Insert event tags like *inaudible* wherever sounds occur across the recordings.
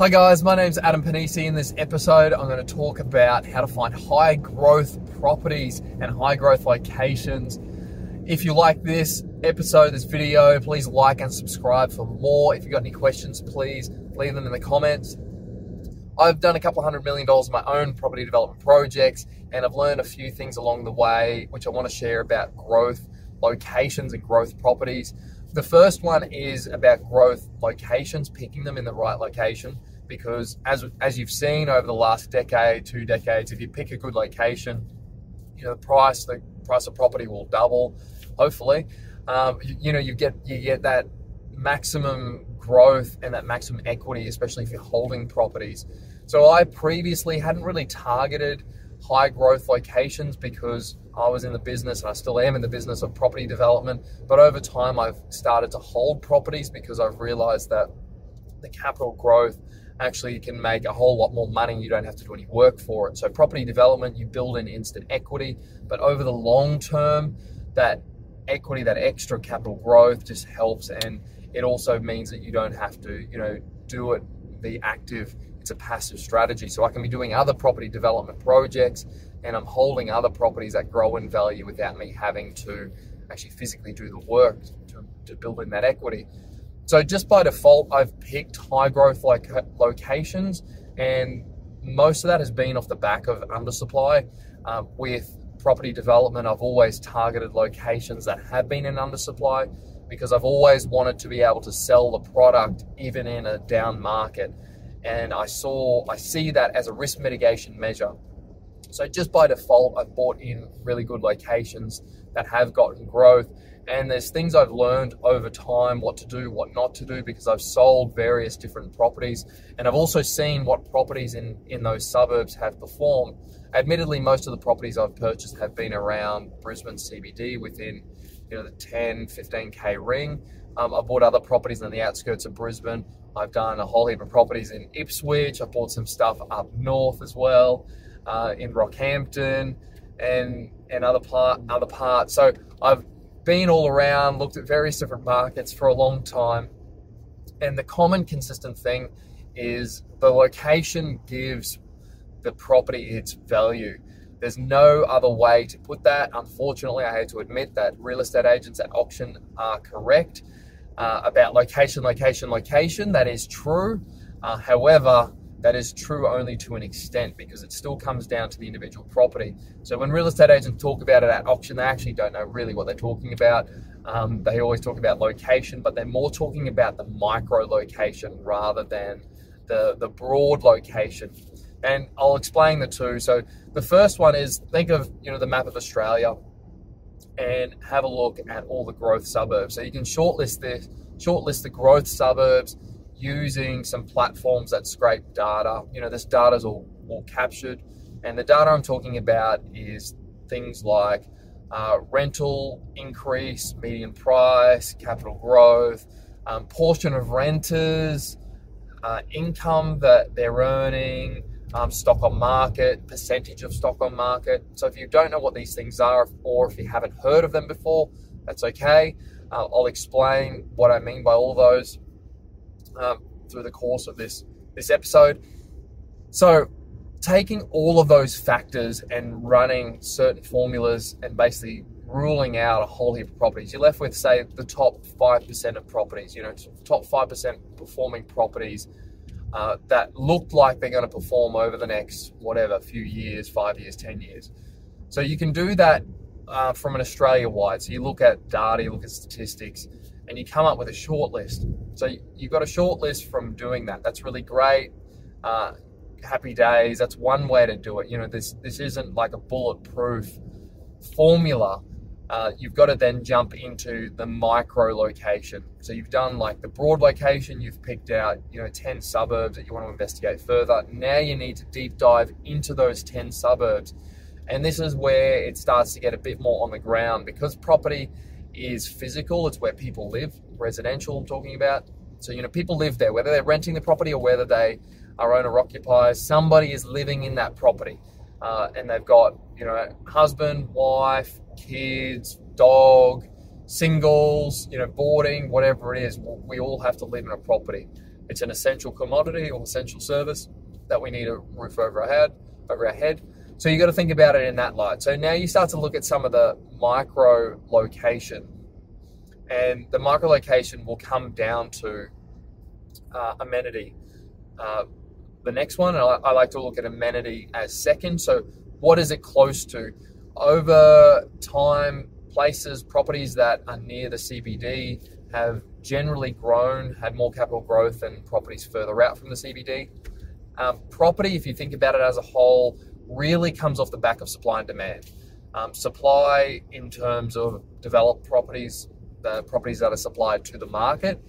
Hi guys, my name's Adam Pennisi. In this episode, I'm going to talk about how to find high growth properties and high growth locations. If you like this episode, this video, please like and subscribe for more. If you've got any questions, please leave them in the comments. I've done a couple hundred million dollars of my own property development projects, and I've learned a few things along the way, which I want to share about growth, locations, and growth properties. The first one is about growth locations, picking them in the right location because as as you've seen over the last decade, two decades, if you pick a good location, you know the price the price of property will double, hopefully. Um, you, you, know you get you get that maximum growth and that maximum equity, especially if you're holding properties. So I previously hadn't really targeted high growth locations because I was in the business and I still am in the business of property development. But over time, I've started to hold properties because I've realized that the capital growth actually can make a whole lot more money. You don't have to do any work for it. So, property development, you build in instant equity, but over the long term, that equity, that extra capital growth just helps. And it also means that you don't have to, you know, do it, be active. It's a passive strategy. So, I can be doing other property development projects and I'm holding other properties that grow in value without me having to actually physically do the work to, to build in that equity. So just by default, I've picked high growth like locations, and most of that has been off the back of undersupply. Um, with property development, I've always targeted locations that have been in undersupply because I've always wanted to be able to sell the product even in a down market. And I saw, I see that as a risk mitigation measure. So just by default, I've bought in really good locations that have gotten growth and there's things I've learned over time what to do, what not to do, because I've sold various different properties. And I've also seen what properties in, in those suburbs have performed. Admittedly, most of the properties I've purchased have been around Brisbane CBD within you know the 10, 15k ring. Um, I've bought other properties in the outskirts of Brisbane. I've done a whole heap of properties in Ipswich. I've bought some stuff up north as well, uh, in Rockhampton, and and other part other parts. So I've been all around, looked at various different markets for a long time. And the common consistent thing is the location gives the property its value. There's no other way to put that. Unfortunately, I hate to admit that real estate agents at auction are correct uh, about location, location, location. That is true. Uh, however, that is true only to an extent because it still comes down to the individual property. So when real estate agents talk about it at auction, they actually don't know really what they're talking about. Um, they always talk about location, but they're more talking about the micro location rather than the, the broad location. And I'll explain the two. So the first one is think of you know the map of Australia and have a look at all the growth suburbs. So you can shortlist this, shortlist the growth suburbs using some platforms that scrape data. You know, this data is all, all captured. And the data I'm talking about is things like uh, rental increase, median price, capital growth, um, portion of renters, uh, income that they're earning, um, stock on market, percentage of stock on market. So if you don't know what these things are, or if you haven't heard of them before, that's okay. Uh, I'll explain what I mean by all those um, through the course of this this episode. So, taking all of those factors and running certain formulas and basically ruling out a whole heap of properties, you're left with say the top five percent of properties. You know, top five percent performing properties. Uh, that look like they're going to perform over the next whatever few years, five years, ten years. So you can do that uh, from an Australia wide. So you look at data, you look at statistics, and you come up with a short list. So you've got a short list from doing that. That's really great. Uh, happy days. That's one way to do it. You know, this this isn't like a bulletproof formula. Uh, you've got to then jump into the micro location. So you've done like the broad location. You've picked out you know ten suburbs that you want to investigate further. Now you need to deep dive into those ten suburbs, and this is where it starts to get a bit more on the ground because property is physical. It's where people live, residential. I'm talking about. So you know, people live there, whether they're renting the property or whether they are owner occupiers. Somebody is living in that property, uh, and they've got you know, husband, wife, kids, dog, singles, you know, boarding, whatever it is. We all have to live in a property, it's an essential commodity or essential service that we need a roof over our head. Over our head. So you got to think about it in that light. So now you start to look at some of the micro location, and the micro location will come down to uh, amenity. Uh, the next one, I, I like to look at amenity as second. So what is it close to? Over time, places, properties that are near the CBD have generally grown, had more capital growth than properties further out from the CBD. Um, property, if you think about it as a whole, really comes off the back of supply and demand. Um, supply in terms of developed properties, the properties that are supplied to the market,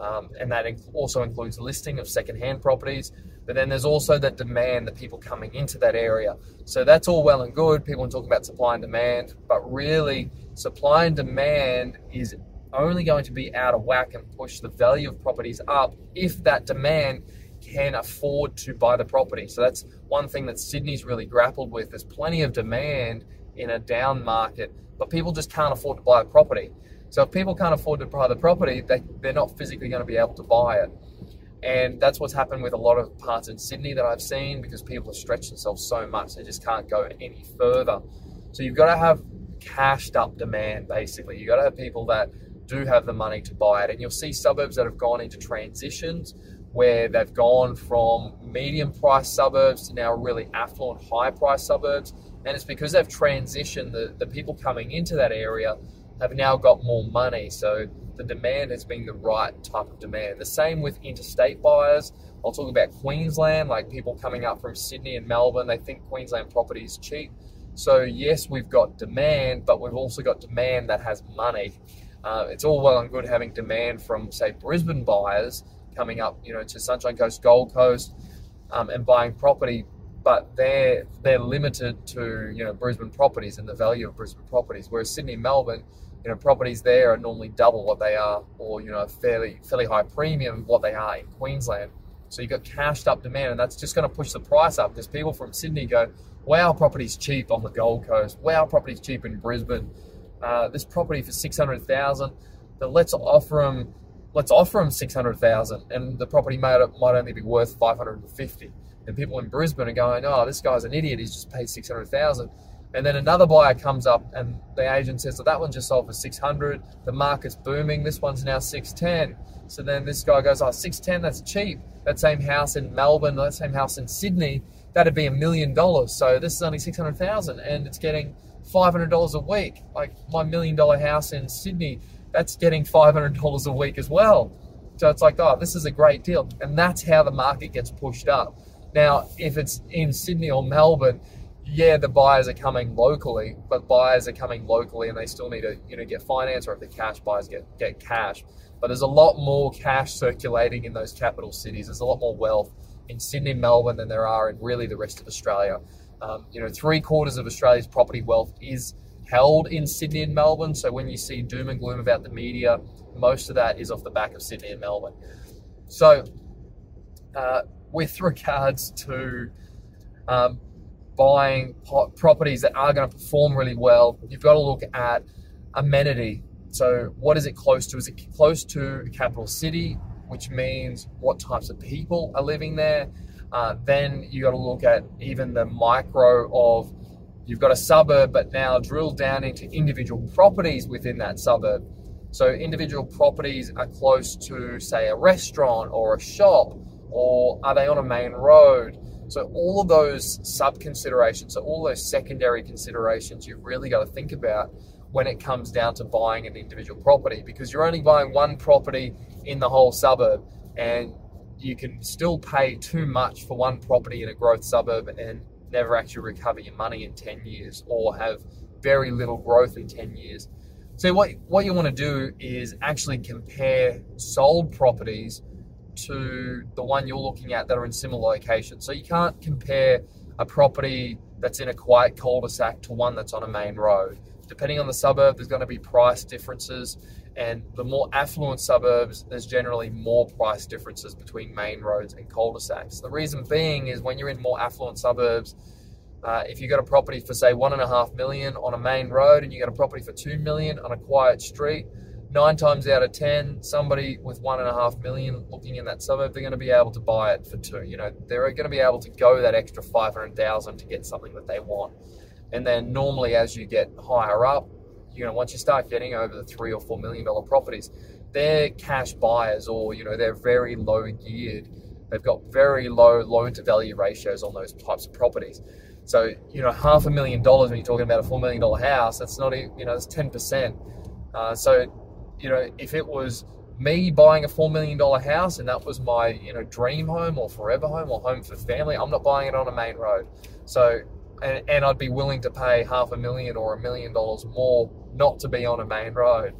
um, and that also includes listing of second-hand properties. But then there's also the demand, the people coming into that area. So that's all well and good. People talk about supply and demand, but really, supply and demand is only going to be out of whack and push the value of properties up if that demand can afford to buy the property. So that's one thing that Sydney's really grappled with. There's plenty of demand in a down market, but people just can't afford to buy a property. So if people can't afford to buy the property, they, they're not physically going to be able to buy it. And that's what's happened with a lot of parts in Sydney that I've seen because people have stretched themselves so much, they just can't go any further. So you've got to have cashed up demand, basically. You've got to have people that do have the money to buy it. And you'll see suburbs that have gone into transitions where they've gone from medium price suburbs to now really affluent, high price suburbs. And it's because they've transitioned, the, the people coming into that area have now got more money. So the demand has been the right type of demand. The same with interstate buyers. I'll talk about Queensland, like people coming up from Sydney and Melbourne, they think Queensland property is cheap. So, yes, we've got demand, but we've also got demand that has money. Uh, it's all well and good having demand from, say, Brisbane buyers coming up, you know, to Sunshine Coast, Gold Coast, um, and buying property, but they're they're limited to you know Brisbane properties and the value of Brisbane properties. Whereas Sydney, Melbourne, you know, properties there are normally double what they are, or you know, a fairly fairly high premium of what they are in Queensland. So you've got cashed up demand, and that's just going to push the price up because people from Sydney go, "Wow, property's cheap on the Gold Coast. Wow, property's cheap in Brisbane." uh, this property for six hundred thousand. Let's offer them, let's offer them six hundred thousand, and the property might might only be worth five hundred and fifty. And people in Brisbane are going, "Oh, this guy's an idiot. He's just paid six hundred thousand. And then another buyer comes up, and the agent says, "So that one just sold for six hundred. The market's booming. This one's now six ten. So then this guy goes, "Oh, six ten. That's cheap. That same house in Melbourne, that same house in Sydney, that'd be a million dollars. So this is only six hundred thousand, and it's getting $500 a week. Like my million dollar house in Sydney, that's getting $500 a week as well. So it's like, oh, this is a great deal. And that's how the market gets pushed up. Now, if it's in Sydney or Melbourne, yeah, the buyers are coming locally, but buyers are coming locally and they still need to, you know, get finance or if the cash buyers get, get cash. But there's a lot more cash circulating in those capital cities. There's a lot more wealth in Sydney, Melbourne than there are in really the rest of Australia. Um, you know, three quarters of Australia's property wealth is held in Sydney and Melbourne. So when you see doom and gloom about the media, most of that is off the back of Sydney and Melbourne. So, uh, with *laughs* regards to um, buying properties that are going to perform really well, you've got to look at amenity. So, what is it close to? Is it close to a capital city, which means what types of people are living there? Uh, then you got to look at even the micro of you've got a suburb, but now drill down into individual properties within that suburb. So individual properties are close to, say, a restaurant or a shop, or are they on a main road? So all of those sub considerations, so all those secondary considerations, you've really got to think about when it comes down to buying an individual property because you're only buying one property in the whole suburb and you can still pay too much for one property in a growth suburb and never actually recover your money in 10 years or have very little growth in 10 years. So what what you want to do is actually compare sold properties to the one you're looking at that are in similar locations. So you can't compare a property that's in a quiet cul-de-sac to one that's on a main road. Depending on the suburb, there's going to be price differences and the more affluent suburbs, there's generally more price differences between main roads and cul-de-sacs. The reason being is when you're in more affluent suburbs, uh, if you've got a property for say one and a half million on a main road and you got a property for two million on a quiet street, nine times out of ten, somebody with one and a half million looking in that suburb, they're going to be able to buy it for two. You know, they're going to be able to go that extra five hundred thousand to get something that they want. And then normally, as you get higher up, you know, once you start getting over the three or four million dollar properties, they're cash buyers, or you know, they're very low geared. They've got very low loan to value ratios on those types of properties. So, you know, half a million dollars when you're talking about a four million dollar house, that's not, you know, that's ten percent. Uh, so you know, if it was me buying a four million dollar house and that was my you know dream home or forever home or home for family, I'm not buying it on a main road. So and, and I'd be willing to pay half a million or a million dollars more not to be on a main road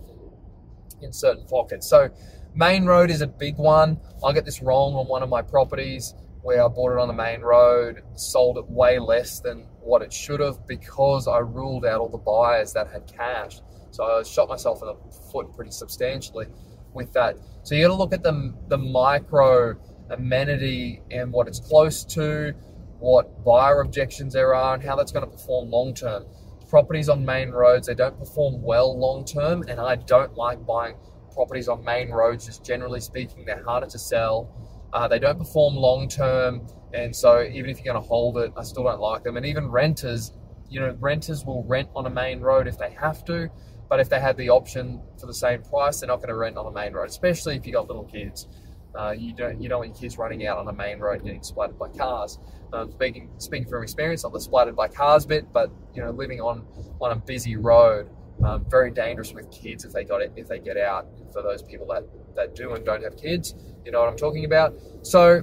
in certain pockets. So main road is a big one. I get this wrong on one of my properties where I bought it on the main road, sold it way less than what it should have because I ruled out all the buyers that had cash. So I shot myself in the foot pretty substantially with that. So you got to look at the the micro amenity and what it's close to, what buyer objections there are, and how that's going to perform long term. Properties on main roads they don't perform well long term, and I don't like buying properties on main roads. Just generally speaking, they're harder to sell. Uh, they don't perform long term, and so even if you're going to hold it, I still don't like them. And even renters, you know, renters will rent on a main road if they have to but if they had the option for the same price, they're not going to rent on the main road, especially if you got little kids. Uh, you don't you don't want your kids running out on a main road getting splattered by cars. Um, speaking speaking from experience, not the splattered by cars bit, but you know living on on a busy road, um, very dangerous with kids if they got it if they get out. For those people that that do and don't have kids, you know what I'm talking about. So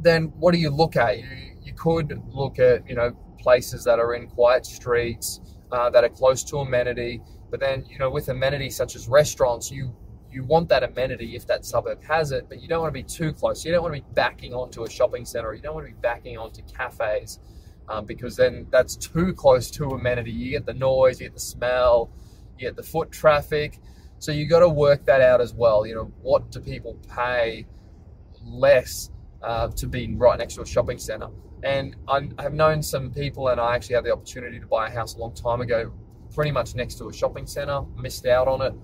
then, what do you look at? You you could look at you know places that are in quiet streets uh, that are close to amenity. But then, you know, with amenities such as restaurants, you you want that amenity if that suburb has it, but you don't want to be too close. You don't want to be backing onto a shopping center. You don't want to be backing onto cafes um, because then that's too close to amenity. You get the noise, you get the smell, you get the foot traffic. So you got to work that out as well. You know, what do people pay less uh, to be right next to a shopping center? And I have known some people, and I actually had the opportunity to buy a house a long time ago, pretty much next to a shopping center, missed out on it.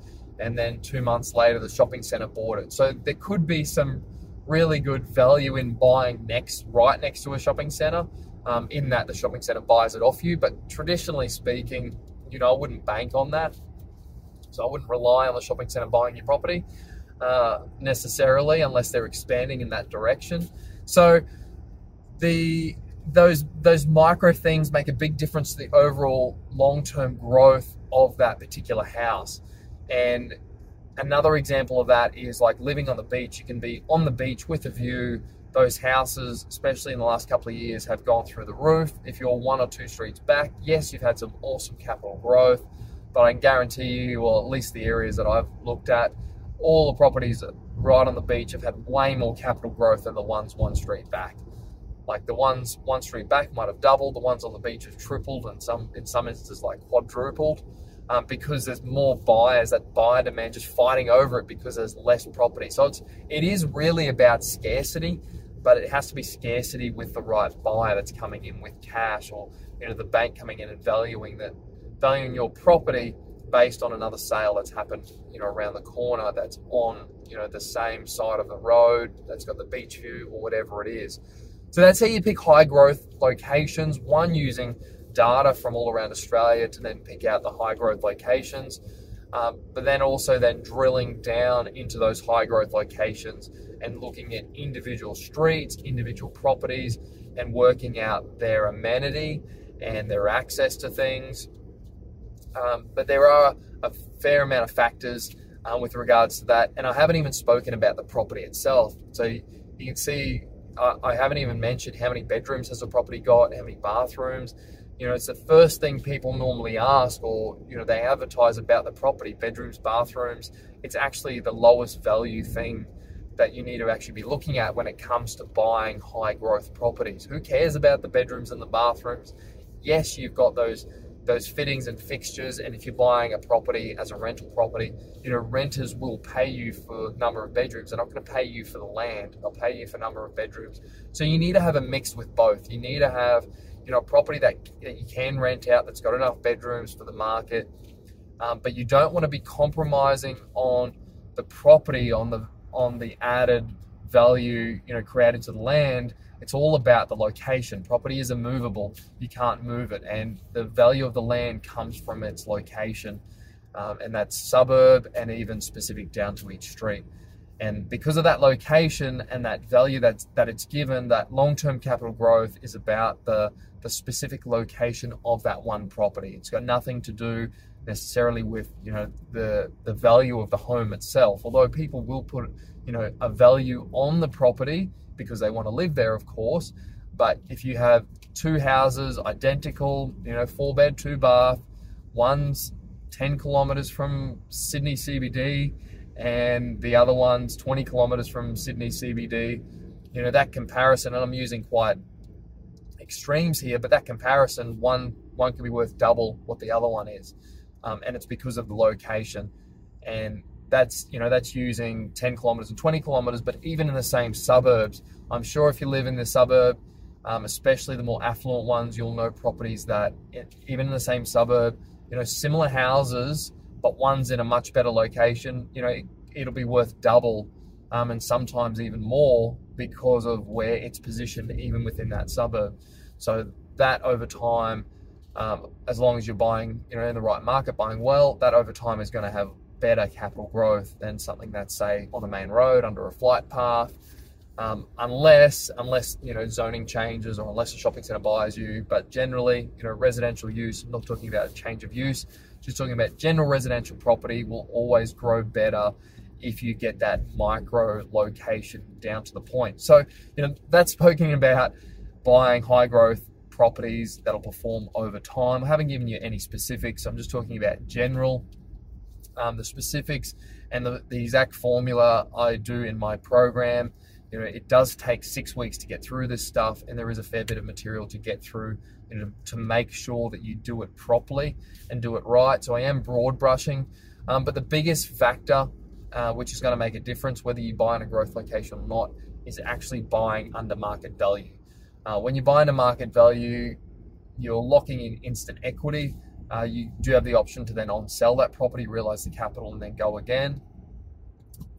And then two months later, the shopping center bought it. So there could be some really good value in buying next, right next to a shopping center, um, in that the shopping center buys it off you. But traditionally speaking, you know, I wouldn't bank on that. So I wouldn't rely on the shopping center buying your property uh, necessarily unless they're expanding in that direction. So the those those micro things make a big difference to the overall long-term growth of that particular house. And another example of that is like living on the beach. You can be on the beach with a view. Those houses, especially in the last couple of years, have gone through the roof. If you're one or two streets back, yes, you've had some awesome capital growth, but I guarantee you, or at least the areas that I've looked at, all the properties right on the beach have had way more capital growth than the ones one street back. Like the ones one street back might have doubled, the ones on the beach have tripled, and some in some instances like quadrupled, um, because there's more buyers. That buyer demand just fighting over it because there's less property. So it's it is really about scarcity, but it has to be scarcity with the right buyer that's coming in with cash, or you know the bank coming in and valuing that valuing your property based on another sale that's happened, you know, around the corner that's on, you know, the same side of the road, that's got the beach view or whatever it is. So that's how you pick high growth locations. One, using data from all around Australia to then pick out the high growth locations. Um, but then also then drilling down into those high growth locations and looking at individual streets, individual properties, and working out their amenity and their access to things. Um, but there are a fair amount of factors um, with regards to that, and I haven't even spoken about the property itself. So you can see I, haven't even mentioned how many bedrooms has the property got, how many bathrooms. You know, it's the first thing people normally ask, or you know, they advertise about the property, bedrooms, bathrooms. It's actually the lowest value thing that you need to actually be looking at when it comes to buying high growth properties. Who cares about the bedrooms and the bathrooms? Yes, you've got those those fittings and fixtures. And if you're buying a property as a rental property, you know, renters will pay you for number of bedrooms. They're not going to pay you for the land. They'll pay you for number of bedrooms. So you need to have a mix with both. You need to have, you know, a property that, that you can rent out that's got enough bedrooms for the market. um, but you don't want to be compromising on the property, on the on the added value you know created to the land. It's all about the location. Property is immovable; you can't move it, and the value of the land comes from its location, um, and that's suburb and even specific down to each street. And because of that location and that value that that it's given, that long-term capital growth is about the the specific location of that one property. It's got nothing to do necessarily with you know the the value of the home itself. Although people will put you know a value on the property because they want to live there, of course. But if you have two houses identical, you know, four bed, two bath, one's 10 kilometers from Sydney CBD and the other one's 20 kilometers from Sydney CBD, you know, that comparison, and I'm using quite extremes here, but that comparison, one one could be worth double what the other one is um, and it's because of the location. And that's you know that's using 10 kilometers and 20 kilometers, but even in the same suburbs, I'm sure if you live in the suburb, um, especially the more affluent ones, you'll know properties that even in the same suburb, you know, similar houses, but one's in a much better location. You know, it, will be worth double, um, and sometimes even more because of where it's positioned, even within that suburb. So that over time um, as long as you're buying, you know, in the right market, buying well, that over time is going to have better capital growth than something that's say on the main road under a flight path. Um, unless unless you know zoning changes or unless a shopping center buys you, but generally, you know, residential use. I'm not talking about a change of use, just talking about general residential property will always grow better if you get that micro location down to the point. So, you know, that's speaking about buying high growth properties that'll perform over time. I haven't given you any specifics. I'm just talking about general. Um, the specifics and the, the exact formula I do in my program. You know, it does take six weeks to get through this stuff, and there is a fair bit of material to get through you know, to make sure that you do it properly and do it right. So I am broad brushing, um, but the biggest factor, uh, which is going to make a difference whether you buy in a growth location or not, is actually buying under market value. Uh, when you buy a market value, you're locking in instant equity. Uh, you do have the option to then on sell that property, realize the capital, and then go again.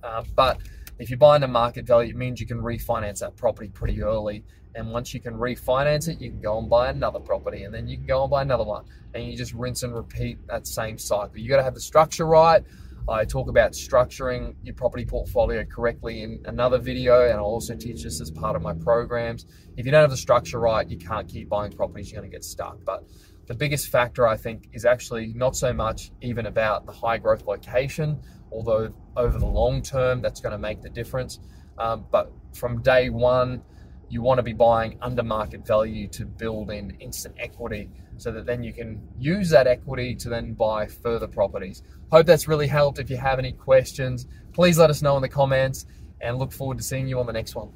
Uh, but if you buy in a market value, it means you can refinance that property pretty early. And once you can refinance it, you can go and buy another property, and then you can go and buy another one, and you just rinse and repeat that same cycle. You got to have the structure right. I talk about structuring your property portfolio correctly in another video, and I'll also teach this as part of my programs. If you don't have the structure right, you can't keep buying properties, you're going to get stuck. But the biggest factor, I think, is actually not so much even about the high growth location, although over the long term, that's going to make the difference. Um, but from day one, you want to be buying under market value to build in instant equity so that then you can use that equity to then buy further properties. Hope that's really helped. If you have any questions, please let us know in the comments and look forward to seeing you on the next one.